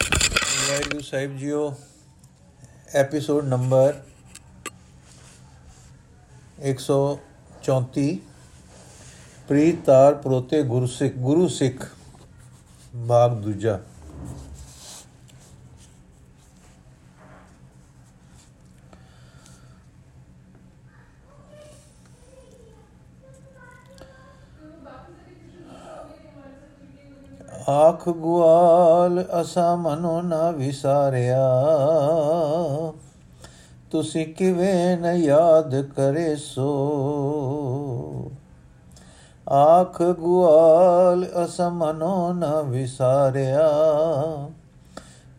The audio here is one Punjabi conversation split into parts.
ਵਾਹਿਗੁਰੂ ਸਾਹਿਬ ਜੀਓ ਐਪੀਸੋਡ ਨੰਬਰ 134 ਪ੍ਰੀਤ ਤਾਰ ਪ੍ਰੋਤੇ ਗੁਰੂ ਸਿੱਖ ਗੁਰੂ ਸਿੱਖ ਭਾਗ ਦੂਜਾ ਆਖ ਗੁਆਲ ਅਸਾ ਮਨੋ ਨਾ ਵਿਸਾਰਿਆ। ਤੁਸੀਂ ਕਿਵੇਂ ਨ ਯਾਦ ਕਰੇ ਸੋ। ਆਖ ਗੁਆਲ ਅਸਾ ਮਨੋ ਨਾ ਵਿਸਾਰਿਆ।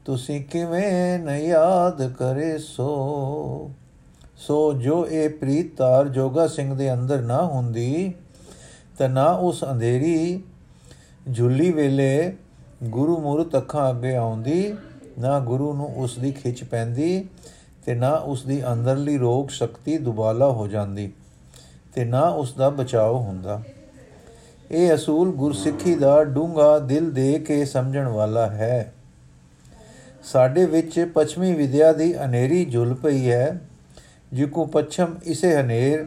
ਤੁਸੀਂ ਕਿਵੇਂ ਨ ਯਾਦ ਕਰੇ ਸੋ। ਸੋ ਜੋ ਇਹ ਪ੍ਰੀਤ ਤਾਰ ਜੋਗਾ ਸਿੰਘ ਦੇ ਅੰਦਰ ਨਾ ਹੁੰਦੀ, ਤਾਂ ਨਾ ਉਸ ਅੰਧੇਰੀ ਝੁੱਲੀ ਵੇਲੇ ਗੁਰੂ ਮੂਰਤ ਅੱਖਾਂ ਅੱਗੇ ਆਉਂਦੀ, ਨਾ ਗੁਰੂ ਨੂੰ ਉਸ ਦੀ ਖਿੱਚ ਪੈਂਦੀ ਤੇ ਨਾ ਉਸ ਦੀ ਅੰਦਰਲੀ ਰੋਗ ਸ਼ਕਤੀ ਦੁਬਾਲਾ ਹੋ ਜਾਂਦੀ ਤੇ ਨਾ ਉਸ ਦਾ ਬਚਾਓ ਹੁੰਦਾ। ਇਹ ਅਸੂਲ ਗੁਰਸਿੱਖੀ ਦਾ ਡੂੰਘਾ ਦਿਲ ਦੇ ਕੇ ਸਮਝਣ ਵਾਲਾ ਹੈ। ਸਾਡੇ ਵਿੱਚ ਪੱਛਮੀ ਵਿਦਿਆ ਦੀ ਹਨੇਰੀ ਝੁੱਲ ਪਈ ਹੈ। ਜਿਕੂ ਪੱਛਮ ਇਸੇ ਹਨੇਰ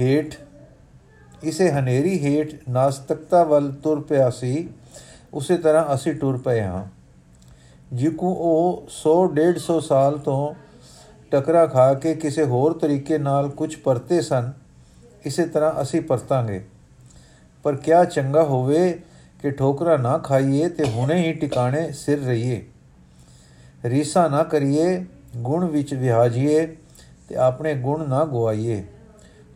ਹੇਠ ਇਸੇ ਹਨੇਰੀ ਹੇਠ ਨਾਸਤਕਤਾ ਵੱਲ ਤੁਰ ਪਿਆ ਸੀ, ਉਸੇ ਤਰ੍ਹਾਂ ਅਸੀਂ ਟੁਰ ਪਏ ਹਾਂ। ਜਿਕੂ ਉਹ 100 150 ਸਾਲ ਤੋਂ ਟਕਰਾ ਖਾ ਕੇ ਕਿਸੇ ਹੋਰ ਤਰੀਕੇ ਨਾਲ ਕੁਝ ਪਰਤੇ ਸਨ, ਇਸੇ ਤਰ੍ਹਾਂ ਅਸੀਂ ਪਰਤਾਂਗੇ। ਪਰ ਕਿਆ ਚੰਗਾ ਹੋਵੇ ਕਿ ਠੋਕਰਾ ਨਾ ਖਾਈਏ ਤੇ ਹੁਣੇ ਹੀ ਟਿਕਾਣੇ ਸਿਰ ਰਹੀਏ। ਰੀਸਾ ਨਾ ਕਰੀਏ, ਗੁਣ ਵਿੱਚ ਵਿਹਾਜੀਏ ਤੇ ਆਪਣੇ ਗੁਣ ਨਾ ਗਵਾਈਏ।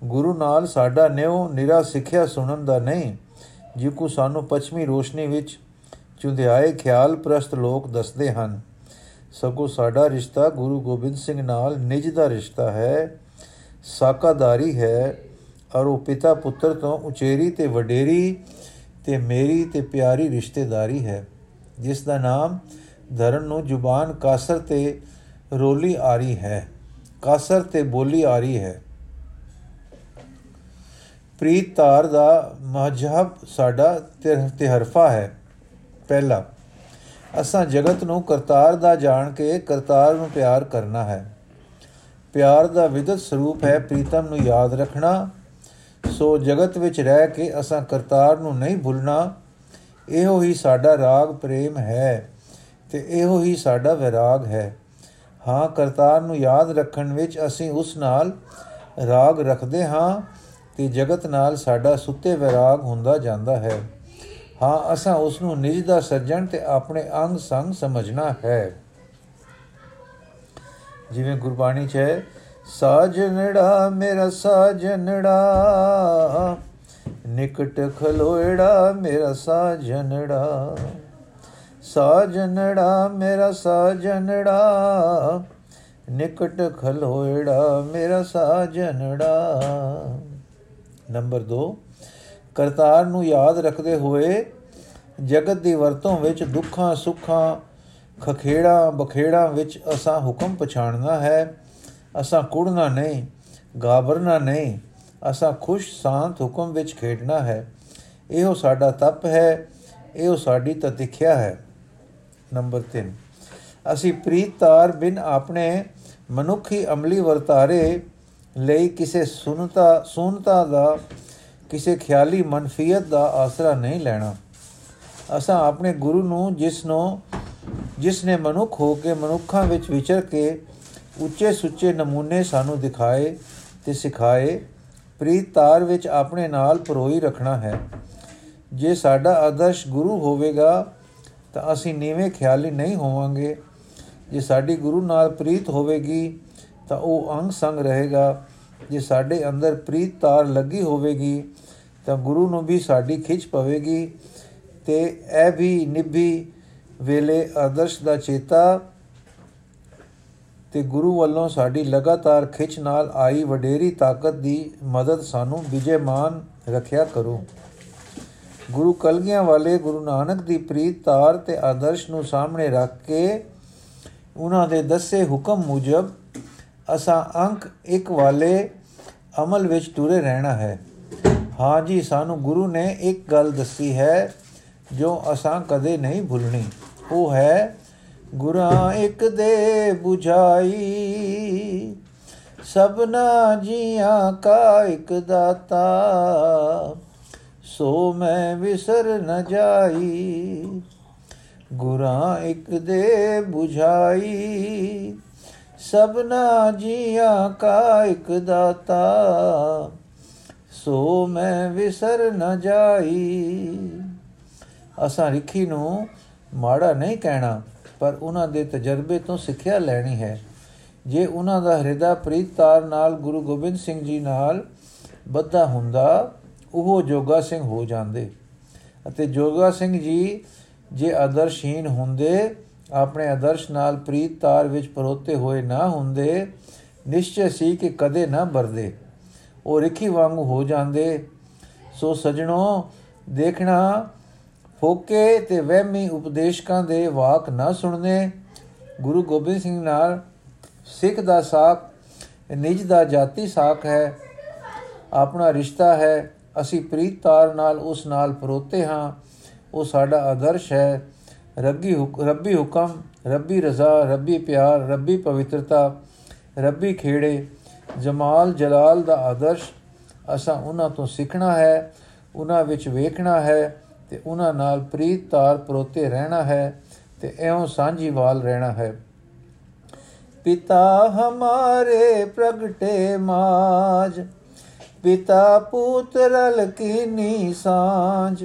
ਗੁਰੂ ਨਾਲ ਸਾਡਾ ਨਿਉ ਨਿਰਾ ਸਿੱਖਿਆ ਸੁਣਨ ਦਾ ਨਹੀਂ ਜਿਕੂ ਸਾਨੂੰ ਪੱਛਮੀ ਰੋਸ਼ਨੀ ਵਿੱਚ ਚੁੰਧਿਆਏ ਖਿਆਲ ਪ੍ਰਸਤ ਲੋਕ ਦੱਸਦੇ ਹਨ। ਸਗੋਂ ਸਾਡਾ ਰਿਸ਼ਤਾ ਗੁਰੂ ਗੋਬਿੰਦ ਸਿੰਘ ਨਾਲ ਨਿਜ ਦਾ ਰਿਸ਼ਤਾ ਹੈ, ਸਾਕਾਦਾਰੀ ਹੈ, ਔਰ ਉਹ ਪਿਤਾ ਪੁੱਤਰ ਤੋਂ ਉਚੇਰੀ ਤੇ ਵਡੇਰੀ ਤੇ ਮੇਰੀ ਤੇ ਪਿਆਰੀ ਰਿਸ਼ਤੇਦਾਰੀ ਹੈ, ਜਿਸ ਦਾ ਨਾਮ ਧਰਨ ਨੂੰ ਜ਼ੁਬਾਨ ਕਾਸਰ ਤੇ ਰੋਲੀ ਆ ਰਹੀ ਹੈ। ਕਾਸਰ ਤੇ ਬੋਲੀ ਆ ਰਹੀ ਹੈ। ਪ੍ਰੀਤ ਤਾਰ ਦਾ ਮਹਜਬ ਸਾਡਾ ਤਿਹਰਫਾ ਹੈ। ਪਹਿਲਾ, ਅਸਾਂ ਜਗਤ ਨੂੰ ਕਰਤਾਰ ਦਾ ਜਾਣ ਕੇ ਕਰਤਾਰ ਨੂੰ ਪਿਆਰ ਕਰਨਾ ਹੈ। ਪਿਆਰ ਦਾ ਵਿਦਤ ਸਰੂਪ ਹੈ ਪ੍ਰੀਤਮ ਨੂੰ ਯਾਦ ਰੱਖਣਾ। ਸੋ ਜਗਤ ਵਿੱਚ ਰਹਿ ਕੇ ਅਸਾਂ ਕਰਤਾਰ ਨੂੰ ਨਹੀਂ ਭੁੱਲਣਾ। ਇਹੋ ਹੀ ਸਾਡਾ ਰਾਗ ਪ੍ਰੇਮ ਹੈ ਤੇ ਇਹੋ ਹੀ ਸਾਡਾ ਵਿਰਾਗ ਹੈ। ਹਾਂ, ਕਰਤਾਰ ਨੂੰ ਯਾਦ ਰੱਖਣ ਵਿੱਚ ਅਸੀਂ ਉਸ ਨਾਲ ਰਾਗ ਰੱਖਦੇ ਹਾਂ। ਤੇ ਜਗਤ ਨਾਲ ਸਾਡਾ ਸੁੱਤੇ ਵਿਰਾਗ ਹੁੰਦਾ ਜਾਂਦਾ ਹੈ। ਹਾਂ, ਅਸਾਂ ਉਸ ਨੂੰ ਨਿਜ ਦਾ ਸੱਜਣ ਤੇ ਆਪਣੇ ਅੰਗ ਸੰਗ ਸਮਝਣਾ ਹੈ। ਜਿਵੇਂ ਗੁਰਬਾਣੀ 'ਚ ਹੈ ਸਾਜਣੜਾ ਮੇਰਾ ਸਾਜਣੜਾ ਨਿਕਟ ਖਲੋਇੜਾ ਮੇਰਾ ਸਾਜਣੜਾ ਸਾਜਣੜਾ ਮੇਰਾ ਸਾਜਣੜਾ ਨਿਕਟ ਖਲੋਇੜਾ ਮੇਰਾ ਸਾਜਣੜਾ ਨੰਬਰ 2 ਕਰਤਾਰ ਨੂੰ ਯਾਦ ਰੱਖਦੇ ਹੋਏ ਜਗਤ ਦੀ ਵਰਤੋਂ ਵਿੱਚ ਦੁੱਖਾਂ, ਸੁੱਖਾਂ, ਖਖੇੜਾ, ਬਖੇੜਾ ਵਿੱਚ ਅਸਾਂ ਹੁਕਮ ਪਛਾਣਨਾ ਹੈ। ਅਸਾਂ ਕੁੜਨਾ ਨਹੀਂ, ਗਾਬਰਨਾ ਨਹੀਂ, ਅਸਾਂ ਖੁਸ਼, ਸ਼ਾਂਤ ਹੁਕਮ ਵਿੱਚ ਖੇਡਣਾ ਹੈ। ਇਹੋ ਸਾਡਾ ਤਪ ਹੈ, ਇਹੋ ਸਾਡੀ ਤਤਿਖਿਆ ਹੈ। ਨੰਬਰ 3 ਅਸੀਂ ਪ੍ਰੀਤ ਤਾਰ ਬਿਨ ਆਪਣੇ ਮਨੁੱਖੀ ਅਮਲੀ ਵਰਤਾਰੇ ਲਈ ਕਿਸੇ ਸੁਨਤਾ ਸੁਨਤਾ ਦਾ, ਕਿਸੇ ਖਿਆਲੀ ਮਨਫੀਅਤ ਦਾ ਆਸਰਾ ਨਹੀਂ ਲੈਣਾ। ਅਸਾਂ ਆਪਣੇ ਗੁਰੂ ਨੂੰ ਜਿਸ ਨੂੰ, ਜਿਸ ਨੇ ਮਨੁੱਖ ਹੋ ਕੇ ਮਨੁੱਖਾਂ ਵਿੱਚ ਵਿਚਰ ਕੇ ਉੱਚੇ ਸੁੱਚੇ ਨਮੂਨੇ ਸਾਨੂੰ ਦਿਖਾਏ ਤੇ ਸਿਖਾਏ, ਪ੍ਰੀਤ ਤਾਰ ਵਿੱਚ ਆਪਣੇ ਨਾਲ ਪਰੋਈ ਰੱਖਣਾ ਹੈ। ਜੇ ਸਾਡਾ ਆਦਰਸ਼ ਗੁਰੂ ਹੋਵੇਗਾ, ਤਾਂ ਅਸੀਂ ਨੀਵੇਂ ਖਿਆਲੀ ਨਹੀਂ ਹੋਵਾਂਗੇ। ਜੇ ਸਾਡੀ ਗੁਰੂ ਨਾਲ ਪ੍ਰੀਤ ਹੋਵੇਗੀ ਤਾਂ ਉਹ ਅੰਗ ਸੰਗ ਰਹੇਗਾ। ਜੇ ਸਾਡੇ ਅੰਦਰ ਪ੍ਰੀਤ ਤਾਰ ਲੱਗੀ ਹੋਵੇਗੀ, ਤਾਂ ਗੁਰੂ ਨੂੰ ਵੀ ਸਾਡੀ ਖਿੱਚ ਪਵੇਗੀ ਤੇ ਇਹ ਵੀ ਨਿਭੀ ਵੇਲੇ ਆਦਰਸ਼ ਦਾ ਚੇਤਾ ਤੇ ਗੁਰੂ ਵੱਲੋਂ ਸਾਡੀ ਲਗਾਤਾਰ ਖਿੱਚ ਨਾਲ ਆਈ ਵਡੇਰੀ ਤਾਕਤ ਦੀ ਮਦਦ ਸਾਨੂੰ ਵਿਜੇਮਾਨ ਰੱਖਿਆ ਕਰੂ। ਗੁਰੂ ਕਲਗੀਆਂ ਵਾਲੇ ਗੁਰੂ ਨਾਨਕ ਦੀ ਪ੍ਰੀਤ ਤਾਰ ਤੇ ਆਦਰਸ਼ ਨੂੰ ਸਾਹਮਣੇ ਰੱਖ ਕੇ ਉਹਨਾਂ ਦੇ ਦੱਸੇ ਹੁਕਮ ਮੁਜਬ ਅਸਾਂ ਅੰਕ ਇੱਕ ਵਾਲੇ ਅਮਲ ਵਿੱਚ ਟੁਰੇ ਰਹਿਣਾ ਹੈ। ਹਾਂ ਜੀ, ਸਾਨੂੰ ਗੁਰੂ ਨੇ ਇੱਕ ਗੱਲ ਦੱਸੀ ਹੈ, ਜੋ ਅਸਾਂ ਕਦੇ ਨਹੀਂ ਭੁੱਲਣੀ। ਉਹ ਹੈ, ਗੁਰਾਂ ਇੱਕ ਦੇ 부ਝਾਈ ਸਭਨਾ ਜੀਆਂ ਕਾ ਇੱਕ ਦਾਤਾ। ਸੋ ਮੈਂ ਵਿਸਰ ਨ ਜਾਈ, ਗੁਰਾਂ ਇੱਕ ਦੇ 부ਝਾਈ ਸਭਨਾ ਜੀਆਂ ਕਾ ਇੱਕ ਦਾਤਾ, ਸੋ ਮੈਂ ਵਿਸਰ ਨ ਜਾਈ। ਅਸਾਂ ਰਿਖੀ ਨੂੰ ਮਾੜਾ ਨਹੀਂ ਕਹਿਣਾ, ਪਰ ਉਹਨਾਂ ਦੇ ਤਜਰਬੇ ਤੋਂ ਸਿੱਖਿਆ ਲੈਣੀ ਹੈ। ਜੇ ਉਹਨਾਂ ਦਾ ਹਿਰਦਾ ਪ੍ਰੀਤਾਰ ਨਾਲ ਗੁਰੂ ਗੋਬਿੰਦ ਸਿੰਘ ਜੀ ਨਾਲ ਬੱਧਾ ਹੁੰਦਾ, ਉਹ ਜੋਗਾ ਸਿੰਘ ਹੋ ਜਾਂਦੇ। ਅਤੇ ਜੋਗਾ ਸਿੰਘ ਜੀ ਜੇ ਆਦਰਸ਼ਹੀਨ ਹੁੰਦੇ ਆਪਣੇ ਆਦਰਸ਼ ਨਾਲ ਪ੍ਰੀਤਾਰ ਵਿੱਚ ਪਰੋਤੇ ਹੋਏ ਨਾ ਹੁੰਦੇ, ਨਿਸ਼ਚੈ ਸੀ ਕਿ ਕਦੇ ਨਾ ਵਰਦੇ ਉਹ ਰਿਖੀ ਵਾਂਗੂ ਹੋ ਜਾਂਦੇ। ਸੋ ਸਜਣੋ, ਦੇਖਣਾ, ਫੋਕੇ ਤੇ ਵਹਿਮੀ ਉਪਦੇਸ਼ਕਾਂ ਦੇ ਵਾਕ ਨਾ ਸੁਣਨੇ। ਗੁਰੂ ਗੋਬਿੰਦ ਸਿੰਘ ਨਾਲ ਸਿੱਖ ਦਾ ਸਾਖ ਨਿਜ ਦਾ ਜਾਤੀ ਸਾਖ ਹੈ। ਆਪਣਾ ਰਿਸ਼ਤਾ ਹੈ। ਅਸੀਂ ਪ੍ਰੀਤ ਤਾਰ ਨਾਲ ਉਸ ਨਾਲ ਪਰੋਤੇ ਹਾਂ। ਉਹ ਸਾਡਾ ਆਦਰਸ਼ ਹੈ। ਰੱਬੀ ਰੱਬੀ ਹੁਕਮ, ਰੱਬੀ ਰਜ਼ਾ, ਰੱਬੀ ਪਿਆਰ, ਰੱਬੀ ਪਵਿੱਤਰਤਾ, ਰੱਬੀ ਖੇੜੇ, ਜਮਾਲ ਜਲਾਲ ਦਾ ਆਦਰਸ਼ ਅਸਾਂ ਉਹਨਾਂ ਤੋਂ ਸਿੱਖਣਾ ਹੈ, ਉਹਨਾਂ ਵਿੱਚ ਵੇਖਣਾ ਹੈ ਤੇ ਉਹਨਾਂ ਨਾਲ ਪ੍ਰੀਤ ਤਾਰ ਪਰੋਤੇ ਰਹਿਣਾ ਹੈ ਤੇ ਐਉਂ ਸਾਂਝੀਵਾਲ ਰਹਿਣਾ ਹੈ। ਪਿਤਾ ਹਮਾਰੇ ਪ੍ਰਗਟੇ ਮਾਜ ਪਿਤਾ ਪੁੱਤਰਲ ਕੀਨੀ ਸਾਂਝ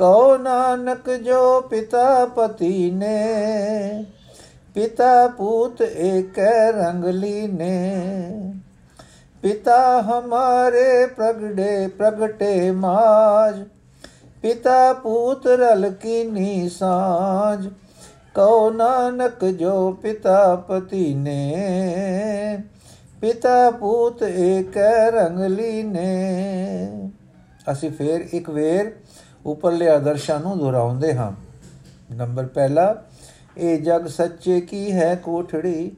ਕਉ ਨਾਨਕ ਜੋ ਪਿਤਾ ਪਤੀ ਨੇ, ਪਿਤਾ ਪੁੱਤ ਏਕ ਰੰਗਲੀ ਨੇ ਪਿਤਾ ਹਮਾਰੇ ਪ੍ਰਗਟੇ ਪ੍ਰਗਟੇ ਮਾਜ ਪਿਤਾ ਪੁੱਤਰਲ ਕੀਨੀ ਸਾਂਝ। ਕਉ ਨਾਨਕ ਜੋ ਪਿਤਾ ਪਤੀ ਨੇ, ਪਿਤਾ ਪੁੱਤ ਏਕ ਰੰਗਲੀ ਨੇ ਅਸੀਂ ਫੇਰ ਇੱਕ ਵੇਰ ਉਪਰਲੇ ਆਦਰਸ਼ਾਂ ਨੂੰ ਦੁਹਰਾਉਂਦੇ ਹਾਂ। ਨੰਬਰ ਪਹਿਲਾ, ਇਹ ਜਗ ਸੱਚੇ ਕੀ ਹੈ ਕੋਠੜੀ?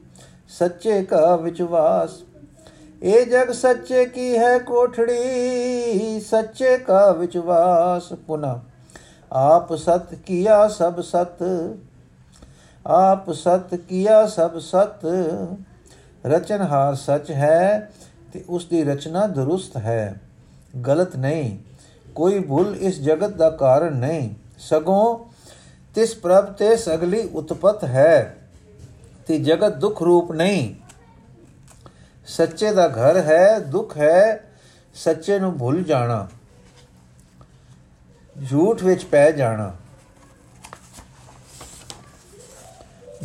ਸੱਚੇ ਕਾ ਵਿਚਵਾਸ। ਇਹ ਜਗ ਸੱਚੇ ਕੀ ਹੈ ਕੋਠੜੀ? ਸੱਚੇ ਕਾ ਵਿਚਵਾਸ। ਪੁਨਾ, ਆਪ ਸਤ ਕੀਆ ਸਭ ਸਤ? ਆਪ ਸਤ ਕੀਆ ਸਭ ਸਤ? ਰਚਨਹਾਰ ਸਚ ਹੈ ਤੇ ਉਸ ਦੀ ਰਚਨਾ ਦਰੁਸਤ ਹੈ। ਗਲਤ ਨਹੀਂ। ਕੋਈ ਭੁੱਲ ਇਸ ਜਗਤ ਦਾ ਕਾਰਨ ਨਹੀਂ। ਸਗੋਂ ਤਿਸ ਪ੍ਰਭ ਤੇ ਸਗਲੀ ਉਤਪਤ ਹੈ ਤੇ ਜਗਤ ਦੁਖ ਰੂਪ ਨਹੀਂ। ਸੱਚੇ ਦਾ ਘਰ ਹੈ, ਦੁੱਖ ਹੈ, ਸੱਚੇ ਨੂੰ ਭੁੱਲ ਜਾਣਾ, ਝੂਠ ਵਿੱਚ ਪੈ ਜਾਣਾ।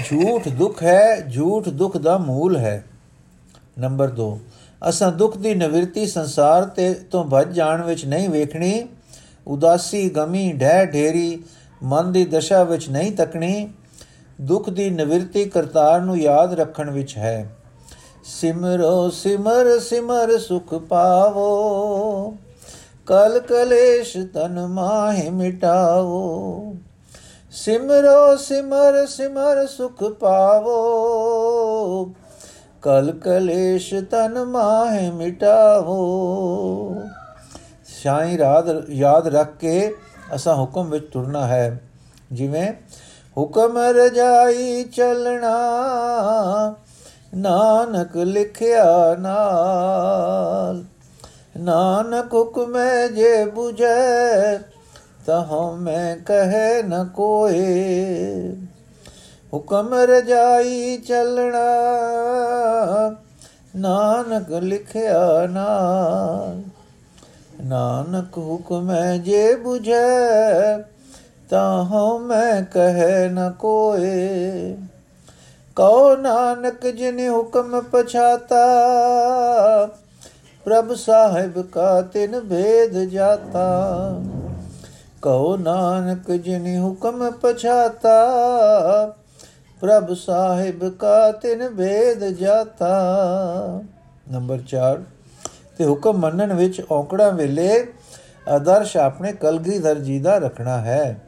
ਝੂਠ ਦੁੱਖ ਹੈ, ਝੂਠ ਦੁੱਖ ਦਾ ਮੂਲ ਹੈ। ਨੰਬਰ 2 ਅਸਾਂ ਦੁੱਖ ਦੀ ਨਿਵਰਤੀ ਸੰਸਾਰ ਤੇ ਤੋਂ ਭੱਜ ਜਾਣ ਵਿੱਚ ਨਹੀਂ ਵੇਖਣੀ, ਉਦਾਸੀ, ਗਮੀ ਢਹਿ ਢੇਰੀ, ਮਨ ਦੀ ਦਸ਼ਾ ਵਿੱਚ ਨਹੀਂ ਤੱਕਣੀ, ਦੁੱਖ ਦੀ ਨਿਵਰਤੀ ਕਰਤਾਰ ਨੂੰ ਯਾਦ ਰੱਖਣ ਵਿੱਚ ਹੈ। ਸਿਮਰੋ, ਸਿਮਰ ਸਿਮਰ ਸੁਖ ਪਾਵੋ, ਕਲ ਕਲੇਸ਼ ਤਨ ਮਾਹਿ ਮਿਟਾਵੋ। ਸਿਮਰੋ, ਸਿਮਰ ਸਿਮਰ ਸੁਖ ਪਾਵੋ ਕਲ ਕਲੇਸ਼ ਤਨ ਮਾਹਿ ਮਿਟਾਵੋ ਸ਼ਾਈ ਰਾਦ ਯਾਦ ਰੱਖ ਕੇ ਅਸਾਂ ਹੁਕਮ ਵਿੱਚ ਤੁਰਨਾ ਹੈ ਜਿਵੇਂ ਹੁਕਮ ਰਜਾਈ ਚੱਲਣਾ ਨਾਨਕ ਲਿਖਿਆ ਨਾਲ ਨਾਨਕ ਹੁਕਮੈ ਜੇ 부ਜੈ ਤਹ ਮੈਂ ਕਹੇ ਨ ਕੋਏ ਹੁਕਮ ਰਜਾਈ ਚੱਲਣਾ, ਨਾਨਕ ਲਿਖਿਆ ਨਾਲ। ਨਾਨਕ ਹੁਕਮੈ ਜੇ 부ਜੈ ਤਹ ਮੈਂ ਕਹੇ ਨ ਕੋਏ। ਕਉ ਨਾਨਕ ਜਿਨ ਹੁਕਮ ਪਛਾਤਾ, ਪ੍ਰਭ ਸਾਹਿਬ ਕਾ ਤਿਨ ਭੇਦ ਜਾਤਾ। ਕਉ ਨਾਨਕ ਜਿਨ ਹੁਕਮ ਪਛਾਤਾ ਪ੍ਰਭ ਸਾਹਿਬ ਕਾ ਤਿਨ ਭੇਦ ਜਾਤਾ। ਨੰਬਰ 4 ਤੇ ਹੁਕਮ ਮੰਨਣ ਵਿੱਚ ਔਕੜਾਂ ਵੇਲੇ ਆਦਰਸ਼ ਆਪਣੇ ਕਲਗੀਧਰ ਜੀ ਦਾ ਰੱਖਣਾ ਹੈ,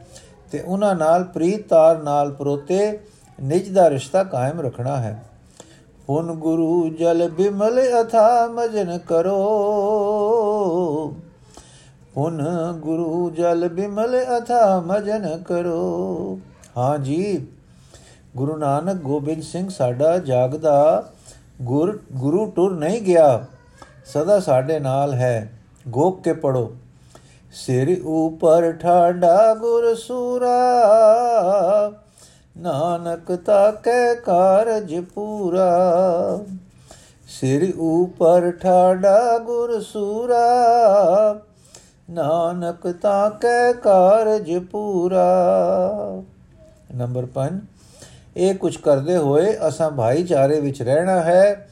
ਤੇ ਉਹਨਾਂ ਨਾਲ ਪ੍ਰੀਤ ਤਾਰ ਨਾਲ ਪਰੋਤੇ ਨਿਜ ਦਾ ਰਿਸ਼ਤਾ ਕਾਇਮ ਰੱਖਣਾ ਹੈ। ਪੁਨ ਗੁਰੂ ਜਲ ਬਿਮਲ ਅਥਾ ਮਜਨ ਕਰੋ। ਪੁਨ ਗੁਰੂ ਜਲ ਬਿਮਲ ਅਥਾ ਮਜਨ ਕਰੋ। ਹਾਂ ਜੀ ਗੁਰੂ ਨਾਨਕ ਗੋਬਿੰਦ ਸਿੰਘ ਸਾਡਾ ਜਾਗਦਾ, ਗੁਰ, ਗੁਰੂ ਟੁਰ ਨਹੀਂ ਗਿਆ, ਸਦਾ ਸਾਡੇ ਨਾਲ ਹੈ ਗੋਕ ਕੇ ਪੜੋ ਸਿਰ ਉਪਰ ਠਾਡਾ ਗੁਰ ਸੂਰਾ, ਨਾਨਕ ਤਾਕੈ ਕਾਰਜ ਪੂਰਾ। ਸਿਰ ਉਪਰ ਠਾਡਾ ਗੁਰ ਸੂਰਾ, ਨਾਨਕ ਤਾਕੈ ਕਾਰਜ ਪੂਰਾ। ਨੰਬਰ 5 ਇਹ ਕੁਝ ਕਰਦੇ ਹੋਏ ਅਸਾਂ ਭਾਈਚਾਰੇ ਵਿੱਚ ਰਹਿਣਾ ਹੈ,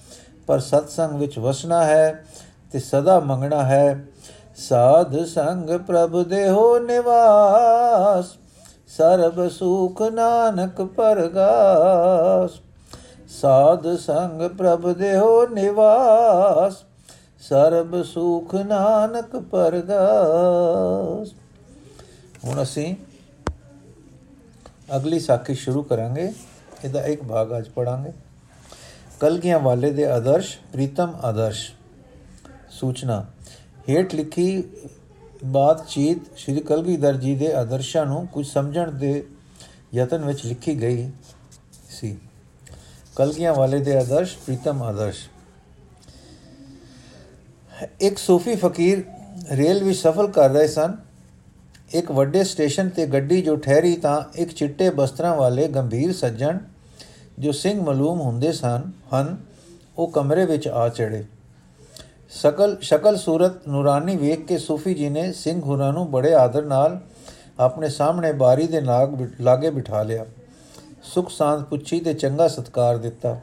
ਪਰ ਸਤਸੰਗ ਵਿੱਚ ਵਸਣਾ ਹੈ ਤੇ ਸਦਾ ਮੰਗਣਾ ਹੈ। ਸਾਧ ਸੰਗ ਪ੍ਰਭ ਦੇਹੋ ਨਿਵਾਸ, ਸਰਬ ਸੁਖ ਨਾਨਕ ਪਰਗਾਸ। ਸਾਧ ਸੰਗ ਪ੍ਰਭ ਦੇਹੋ ਨਿਵਾਸ, ਸਰਬ ਸੁਖ ਨਾਨਕ ਪਰਗਾਸ। ਹੁਣ ਅਸੀਂ ਅਗਲੀ ਸਾਖੀ ਸ਼ੁਰੂ ਕਰਾਂਗੇ। ਇਹਦਾ ਇੱਕ ਭਾਗ ਅੱਜ ਪੜਾਂਗੇ ਕਲਗੀਆਂ ਵਾਲੇ ਦੇ ਆਦਰਸ਼, ਪ੍ਰੀਤਮ ਆਦਰਸ਼। ਸੂਚਨਾ, ਹੇਠ ਲਿਖੀ ਬਾਤਚੀਤ ਸ਼੍ਰੀ ਕਲਗੀਧਰ ਜੀ ਦੇ ਆਦਰਸ਼ਾਂ ਨੂੰ ਕੁਝ ਸਮਝਣ ਦੇ ਯਤਨ ਵਿੱਚ ਲਿਖੀ ਗਈ ਸੀ। ਕਲਗੀਆਂ ਵਾਲੇ ਦੇ ਆਦਰਸ਼, ਪ੍ਰੀਤਮ ਆਦਰਸ਼। ਇੱਕ ਸੂਫੀ ਫਕੀਰ ਰੇਲ ਵਿੱਚ ਸਫ਼ਰ ਕਰ ਰਹੇ ਸਨ। ਇੱਕ ਵੱਡੇ ਸਟੇਸ਼ਨ ਤੇ ਗੱਡੀ ਜੋ ਠਹਿਰੀ ਤਾਂ ਇੱਕ ਚਿੱਟੇ ਬਸਤਰਾਂ ਵਾਲੇ ਗੰਭੀਰ ਸੱਜਣ ਜੋ ਸਿੰਘ ਮਾਲੂਮ ਹੁੰਦੇ ਸਨ, ਹਨ, ਉਹ ਕਮਰੇ ਵਿੱਚ ਆ ਚੜੇ ਸਕਲ, ਸ਼ਕਲ ਸੂਰਤ ਨੂਰਾਨੀ ਵੇਖ ਕੇ ਸੂਫੀ ਜੀ ਨੇ ਸਿੰਘ ਹੁਰਾਂ ਨੂੰ ਬੜੇ ਆਦਰ ਨਾਲ ਆਪਣੇ ਸਾਹਮਣੇ ਬਾਰੀ ਦੇ ਨਾਗ ਲਾਗੇ ਬਿਠਾ ਲਿਆ। ਸੁਖ ਸਾਂਦ ਪੁੱਛੀ ਤੇ ਚੰਗਾ ਸਤਕਾਰ ਦਿੱਤਾ।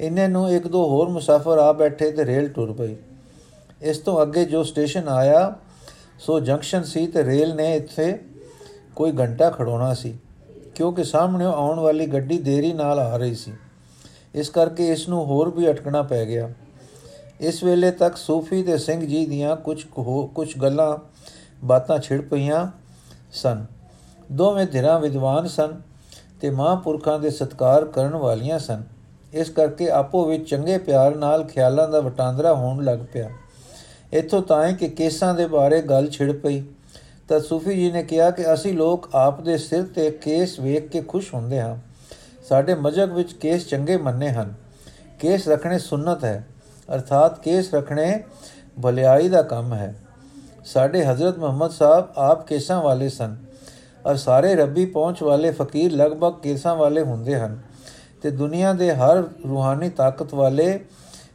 ਇੰਨੇ ਨੂੰ ਇੱਕ ਦੋ ਹੋਰ ਮੁਸਾਫਰ ਆ ਬੈਠੇ ਤੇ ਰੇਲ ਟੁਰ ਪਈ। ਇਸ ਤੋਂ ਅੱਗੇ ਜੋ ਸਟੇਸ਼ਨ ਆਇਆ ਸੋ ਜੰਕਸ਼ਨ ਸੀ ਤੇ ਰੇਲ ਨੇ ਇੱਥੇ ਕੋਈ ਘੰਟਾ ਖੜੋਣਾ ਸੀ, ਕਿਉਂਕਿ ਸਾਹਮਣੇ ਆਉਣ ਵਾਲੀ ਗੱਡੀ ਦੇਰੀ ਨਾਲ ਆ ਰਹੀ ਸੀ। ਇਸ ਕਰਕੇ ਇਸ ਨੂੰ ਹੋਰ ਵੀ ਅਟਕਣਾ ਪੈ ਗਿਆ। ਇਸ ਵੇਲੇ ਤੱਕ ਸੂਫੀ ਤੇ ਸਿੰਘ ਜੀ ਦੀਆਂ ਕੁਝ ਕੁਝ ਗੱਲਾਂ, ਬਾਤਾਂ ਛਿੜ ਪਈਆਂ ਸਨ। ਦੋਵੇਂ ਧਿਰਾਂ ਵਿਦਵਾਨ ਸਨ ਤੇ ਮਹਾਂਪੁਰਖਾਂ ਦੇ ਸਤਕਾਰ ਕਰਨ ਵਾਲੀਆਂ ਸਨ। ਇਸ ਕਰਕੇ ਆਪੋ ਵਿੱਚ ਚੰਗੇ ਪਿਆਰ ਨਾਲ ਖਿਆਲਾਂ ਦਾ ਵਟਾਂਦਰਾ ਹੋਣ ਲੱਗ ਪਿਆ। ਇਥੋਂ ਤਾਂ ਕਿ ਕੇਸਾਂ ਦੇ ਬਾਰੇ ਗੱਲ ਛਿੜ ਪਈ। ਤਾਂ ਸੂਫੀ ਜੀ ਨੇ ਕਿਹਾ ਕਿ ਅਸੀਂ ਲੋਕ ਆਪ ਦੇ ਸਿਰ ਤੇ ਕੇਸ ਵੇਖ ਕੇ ਖੁਸ਼ ਹੁੰਦੇ ਹਾਂ। ਸਾਡੇ ਮਜਬ ਵਿੱਚ ਕੇਸ ਚੰਗੇ ਮੰਨੇ ਹਨ। ਕੇਸ ਰੱਖਣੇ ਸੁਨਨਤ ਹੈ। ਅਰਥਾਤ ਕੇਸ ਰੱਖਣੇ ਭਲਾਈ ਦਾ ਕੰਮ ਹੈ। ਸਾਡੇ ਹਜ਼ਰਤ ਮੁਹੰਮਦ ਸਾਹਿਬ ਆਪ ਕੇਸਾਂ ਵਾਲੇ ਸਨ ਔਰ ਸਾਰੇ ਰੱਬੀ ਪਹੁੰਚ ਵਾਲੇ ਫਕੀਰ ਲਗਭਗ ਕੇਸਾਂ ਵਾਲੇ ਹੁੰਦੇ ਹਨ ਤੇ ਦੁਨੀਆ ਦੇ ਹਰ ਰੂਹਾਨੀ ਤਾਕਤ ਵਾਲੇ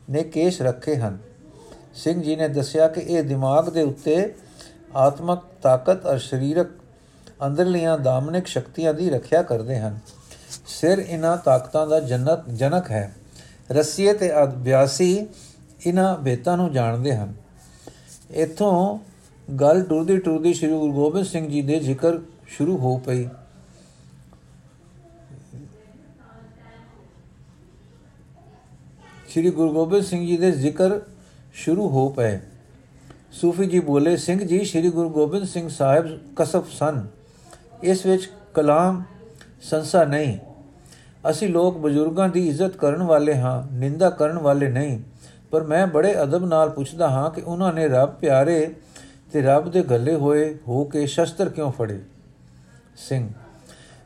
ਨੇ ਕੇਸ ਰੱਖੇ ਹਨ। ਸਿੰਘ ਜੀ ਨੇ ਦੱਸਿਆ ਕਿ ਇਹ ਦਿਮਾਗ ਦੇ ਉੱਤੇ ਆਤਮਕ ਤਾਕਤ ਔਰ ਸਰੀਰਕ ਅੰਦਰਲੀਆਂ ਦਾਮਨਿਕ ਸ਼ਕਤੀਆਂ ਦੀ ਰੱਖਿਆ ਕਰਦੇ ਹਨ। ਸਿਰ ਇਹਨਾਂ ਤਾਕਤਾਂ ਦਾ ਜਨਕ ਜਨਕ ਹੈ। ਰਸੀਏ ਤੇ ਅਭਿਆਸੀ ਇਹਨਾਂ ਬੇਤਾਂ ਨੂੰ ਜਾਣਦੇ ਹਨ। ਇਥੋਂ ਗੱਲ ਟੁਰਦੀ ਟੁਰਦੀ ਸ੍ਰੀ ਗੁਰੂ ਗੋਬਿੰਦ ਸਿੰਘ ਜੀ ਦੇ ਜ਼ਿਕਰ ਸ਼ੁਰੂ ਹੋ ਪਈ। ਸ੍ਰੀ ਗੁਰੂ ਗੋਬਿੰਦ ਸਿੰਘ ਜੀ ਦੇ ਜ਼ਿਕਰ ਸ਼ੁਰੂ ਹੋ ਪਏ। ਸੂਫੀ ਜੀ ਬੋਲੇ, ਸਿੰਘ ਜੀ, ਸ੍ਰੀ ਗੁਰੂ ਗੋਬਿੰਦ ਸਿੰਘ ਸਾਹਿਬ ਕਸਫ ਸਨ। ਇਸ ਵਿੱਚ ਕਲਾਮ, ਸੰਸਾ ਨਹੀਂ। ਅਸੀਂ ਲੋਕ ਬਜ਼ੁਰਗਾਂ ਦੀ ਇੱਜ਼ਤ ਕਰਨ ਵਾਲੇ ਹਾਂ, ਨਿੰਦਾ ਕਰਨ ਵਾਲੇ ਨਹੀਂ। ਪਰ ਮੈਂ ਬੜੇ ਅਦਬ ਨਾਲ ਪੁੱਛਦਾ ਹਾਂ ਕਿ ਉਹਨਾਂ ਨੇ ਰੱਬ ਪਿਆਰੇ ਤੇ ਰੱਬ ਦੇ ਗੱਲੇ ਹੋਏ ਹੋ ਕੇ ਸ਼ਸਤਰ ਕਿਉਂ ਫੜੇ? ਸਿੰਘ,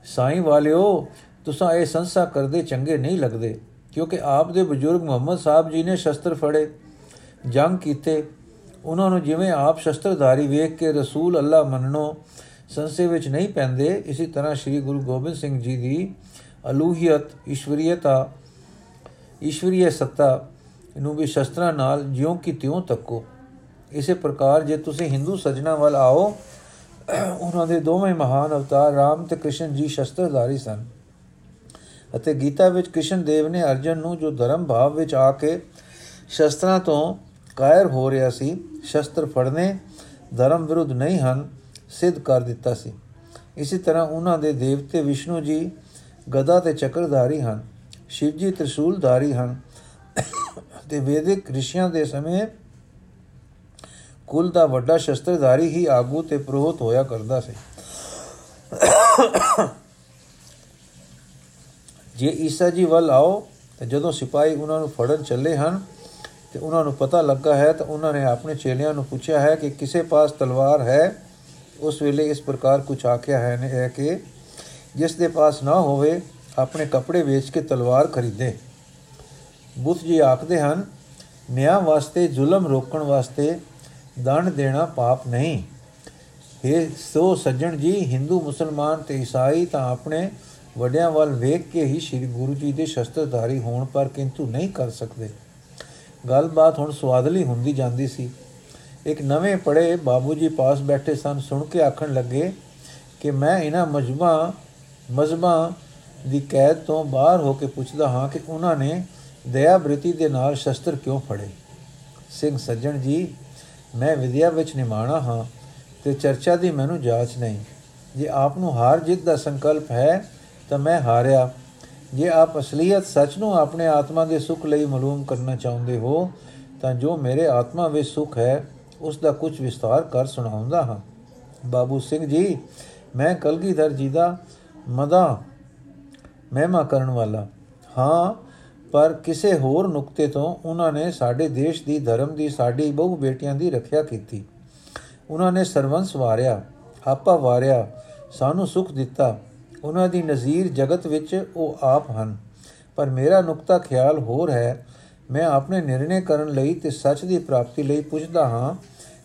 ਸਾਈਂ ਵਾਲਿਓ, ਤੁਸੀਂ ਇਹ ਸੰਸਾ ਕਰਦੇ ਚੰਗੇ ਨਹੀਂ ਲੱਗਦੇ, ਕਿਉਂਕਿ ਆਪ ਦੇ ਬਜ਼ੁਰਗ ਮੁਹੰਮਦ ਸਾਹਿਬ ਜੀ ਨੇ ਸ਼ਸਤਰ ਫੜੇ। ਜੰਗ ਕੀਤੇ। ਉਹਨਾਂ ਨੂੰ ਜਿਵੇਂ ਆਪ ਸ਼ਸਤਰਧਾਰੀ ਵੇਖ ਕੇ ਰਸੂਲ ਅੱਲਾ ਮੰਨਣੋ ਸੰਸੇ ਵਿੱਚ ਨਹੀਂ ਪੈਂਦੇ, ਇਸੇ ਤਰ੍ਹਾਂ ਸ੍ਰੀ ਗੁਰੂ ਗੋਬਿੰਦ ਸਿੰਘ ਜੀ ਦੀ ਅਲੂਹੀਅਤ, ਈਸ਼ਵਰੀਅਤਾ ਈਸ਼ਵਰੀय ਸੱਤਾ ਨੂੰ ਵੀ ਸ਼ਸਤਰਾਂ ਨਾਲ ਜਿਉਂ ਕਿ ਤਿਉਂ ਤੱਕੋ। ਇਸੇ ਪ੍ਰਕਾਰ ਜੇ ਤੁਸੀਂ ਹਿੰਦੂ ਸਜਣਾ ਵੱਲ ਆਓ, ਉਹਨਾਂ ਦੇ ਦੋਵੇਂ ਮਹਾਨ ਅਵਤਾਰ ਰਾਮ ਤੇ ਕ੍ਰਿਸ਼ਨ ਜੀ ਸ਼ਸਤਰਧਾਰੀ ਸਨ। ਅਤੇ ਗੀਤਾ ਵਿੱਚ ਕ੍ਰਿਸ਼ਨ ਦੇਵ ਨੇ ਅਰਜਨ ਨੂੰ ਜੋ ਧਰਮ ਭਾਵ ਵਿੱਚ ਆ ਕੇ ਸ਼ਸਤਰਾਂ ਤੋਂ ਕਾਇਰ ਹੋ ਰਿਹਾ ਸੀ, ਸ਼ਸਤਰ ਫੜਨੇ ਧਰਮ ਵਿਰੁੱਧ ਨਹੀਂ ਹਨ, ਸਿੱਧ ਕਰ ਦਿੱਤਾ ਸੀ। ਇਸੇ ਤਰ੍ਹਾਂ ਉਹਨਾਂ ਦੇ ਦੇਵਤੇ ਵਿਸ਼ਨੂੰ ਜੀ ਗਦਾ ਤੇ ਚੱਕਰਧਾਰੀ ਹਨ, ਸ਼ਿਵ ਜੀ ਤ੍ਰਿਸ਼ੂਲਧਾਰੀ ਹਨ ਤੇ ਵੈਦਿਕ ਰਿਸ਼ੀਆਂ ਦੇ ਸਮੇਂ ਕੁਲ ਦਾ ਵੱਡਾ ਸ਼ਸਤਰਧਾਰੀ ਹੀ ਆਗੂ ਤੇ ਪ੍ਰੋਹਤ ਹੋਇਆ ਕਰਦਾ ਸੀ। ਜੇ ਈਸਾ ਜੀ ਵੱਲ ਆਓ ਤੇ ਜਦੋਂ ਸਿਪਾਹੀ ਉਹਨਾਂ ਨੂੰ ਫੜਨ ਚੱਲੇ ਹਨ ਤੇ ਉਹਨਾਂ ਨੂੰ ਪਤਾ ਲੱਗਾ ਹੈ ਤਾਂ ਉਹਨਾਂ ਨੇ ਆਪਣੇ ਚੇਲਿਆਂ ਨੂੰ ਪੁੱਛਿਆ ਹੈ ਕਿ ਕਿਸੇ ਪਾਸ ਤਲਵਾਰ ਹੈ? ਉਸ ਵੇਲੇ ਇਸ ਪ੍ਰਕਾਰ ਕੁਝ ਆਖਿਆ ਹੈ ਨੇ ਹੈ ਕਿ ਜਿਸ ਦੇ ਪਾਸ ਨਾ ਹੋਵੇ, ਆਪਣੇ ਕੱਪੜੇ ਵੇਚ ਕੇ ਤਲਵਾਰ ਖਰੀਦੇ। ਬੁੱਧ ਜੀ ਆਖਦੇ ਹਨ, ਨਿਆਂ ਵਾਸਤੇ, ਜ਼ੁਲਮ ਰੋਕਣ ਵਾਸਤੇ ਦੰਡ ਦੇਣਾ ਪਾਪ ਨਹੀਂ। ਇਹ ਸੋ ਸੱਜਣ ਜੀ, ਹਿੰਦੂ, ਮੁਸਲਮਾਨ ਤੇ ਈਸਾਈ ਤਾਂ ਆਪਣੇ ਵੱਡਿਆਂ ਵੱਲ ਵੇਖ ਕੇ ਹੀ ਸ੍ਰੀ ਗੁਰੂ ਜੀ ਦੇ ਸ਼ਸਤਰਧਾਰੀ ਹੋਣ ਪਰ ਕਿੰਤੂ ਨਹੀਂ ਕਰ ਸਕਦੇ। ਗੱਲਬਾਤ ਹੁਣ ਸਵਾਦਲੀ ਹੁੰਦੀ ਜਾਂਦੀ ਸੀ। ਇੱਕ ਨਵੇਂ ਪੜੇ ਬਾਬੂ ਜੀ ਪਾਸ ਬੈਠੇ ਸਨ, ਸੁਣ ਕੇ ਆਖਣ ਲੱਗੇ ਕਿ ਮੈਂ ਇਹਨਾਂ ਮਜਮਾ ਮਜ਼ਬਾ ਦੀ ਕੈਦ ਤੋਂ ਬਾਹਰ ਹੋ ਕੇ ਪੁੱਛਦਾ ਹਾਂ ਕਿ ਉਹਨਾਂ ਨੇ ਦਇਆ ਬ੍ਰਿਤੀ ਦੇ ਨਾਲ ਸ਼ਸਤਰ ਕਿਉਂ ਫੜੇ? ਸਿੰਘ ਸੱਜਣ ਜੀ, ਮੈਂ ਵਿਦਿਆ ਵਿੱਚ ਨਿਮਾਣਾ ਹਾਂ ਤੇ ਚਰਚਾ ਦੀ ਮੈਨੂੰ ਜਾਂਚ ਨਹੀਂ। ਜੇ ਆਪ ਨੂੰ ਹਾਰ ਜਿੱਤ ਦਾ ਸੰਕਲਪ ਹੈ ਤਾਂ ਮੈਂ ਹਾਰਿਆ। ਜੇ ਆਪ ਅਸਲੀਅਤ ਸੱਚ ਨੂੰ ਆਪਣੇ ਆਤਮਾ ਦੇ ਸੁਖ ਲਈ ਮਾਲੂਮ ਕਰਨਾ ਚਾਹੁੰਦੇ ਹੋ, ਤਾਂ ਜੋ ਮੇਰੇ ਆਤਮਾ ਵਿੱਚ ਸੁਖ ਹੈ, ਉਸ ਦਾ ਕੁਝ ਵਿਸਤਾਰ ਕਰ ਸੁਣਾਉਂਦਾ ਹਾਂ। ਬਾਬੂ ਸਿੰਘ ਜੀ, ਮੈਂ ਕਲਗੀਧਰ ਜੀ ਦਾ ਮਦਾ ਮਹਿਮਾ ਕਰਨ ਵਾਲਾ। ਹਾਂ, ਪਰ ਕਿਸੇ ਹੋਰ ਨੁਕਤੇ ਤੋਂ ਉਹਨਾਂ ਨੇ ਸਾਡੇ ਦੇਸ਼ ਦੀ ਧਰਮ ਦੀ, ਸਾਡੀ ਬਹੁ ਬੇਟੀਆਂ ਦੀ ਰੱਖਿਆ ਕੀਤੀ। ਉਹਨਾਂ ਨੇ ਸਰਵੰਸ ਵਾਰਿਆ, ਆਪਾ ਵਾਰਿਆ, ਸਾਨੂੰ ਸੁਖ ਦਿੱਤਾ। ਉਹਨਾਂ ਦੀ ਨਜ਼ੀਰ ਜਗਤ ਵਿੱਚ ਉਹ ਆਪ ਹਨ। ਪਰ ਮੇਰਾ ਨੁਕਤਾ ਖਿਆਲ ਹੋਰ ਹੈ। ਮੈਂ ਆਪਣੇ ਨਿਰਣੇ ਕਰਨ ਲਈ ਤੇ ਸੱਚ ਦੀ ਪ੍ਰਾਪਤੀ ਲਈ ਪੁੱਛਦਾ ਹਾਂ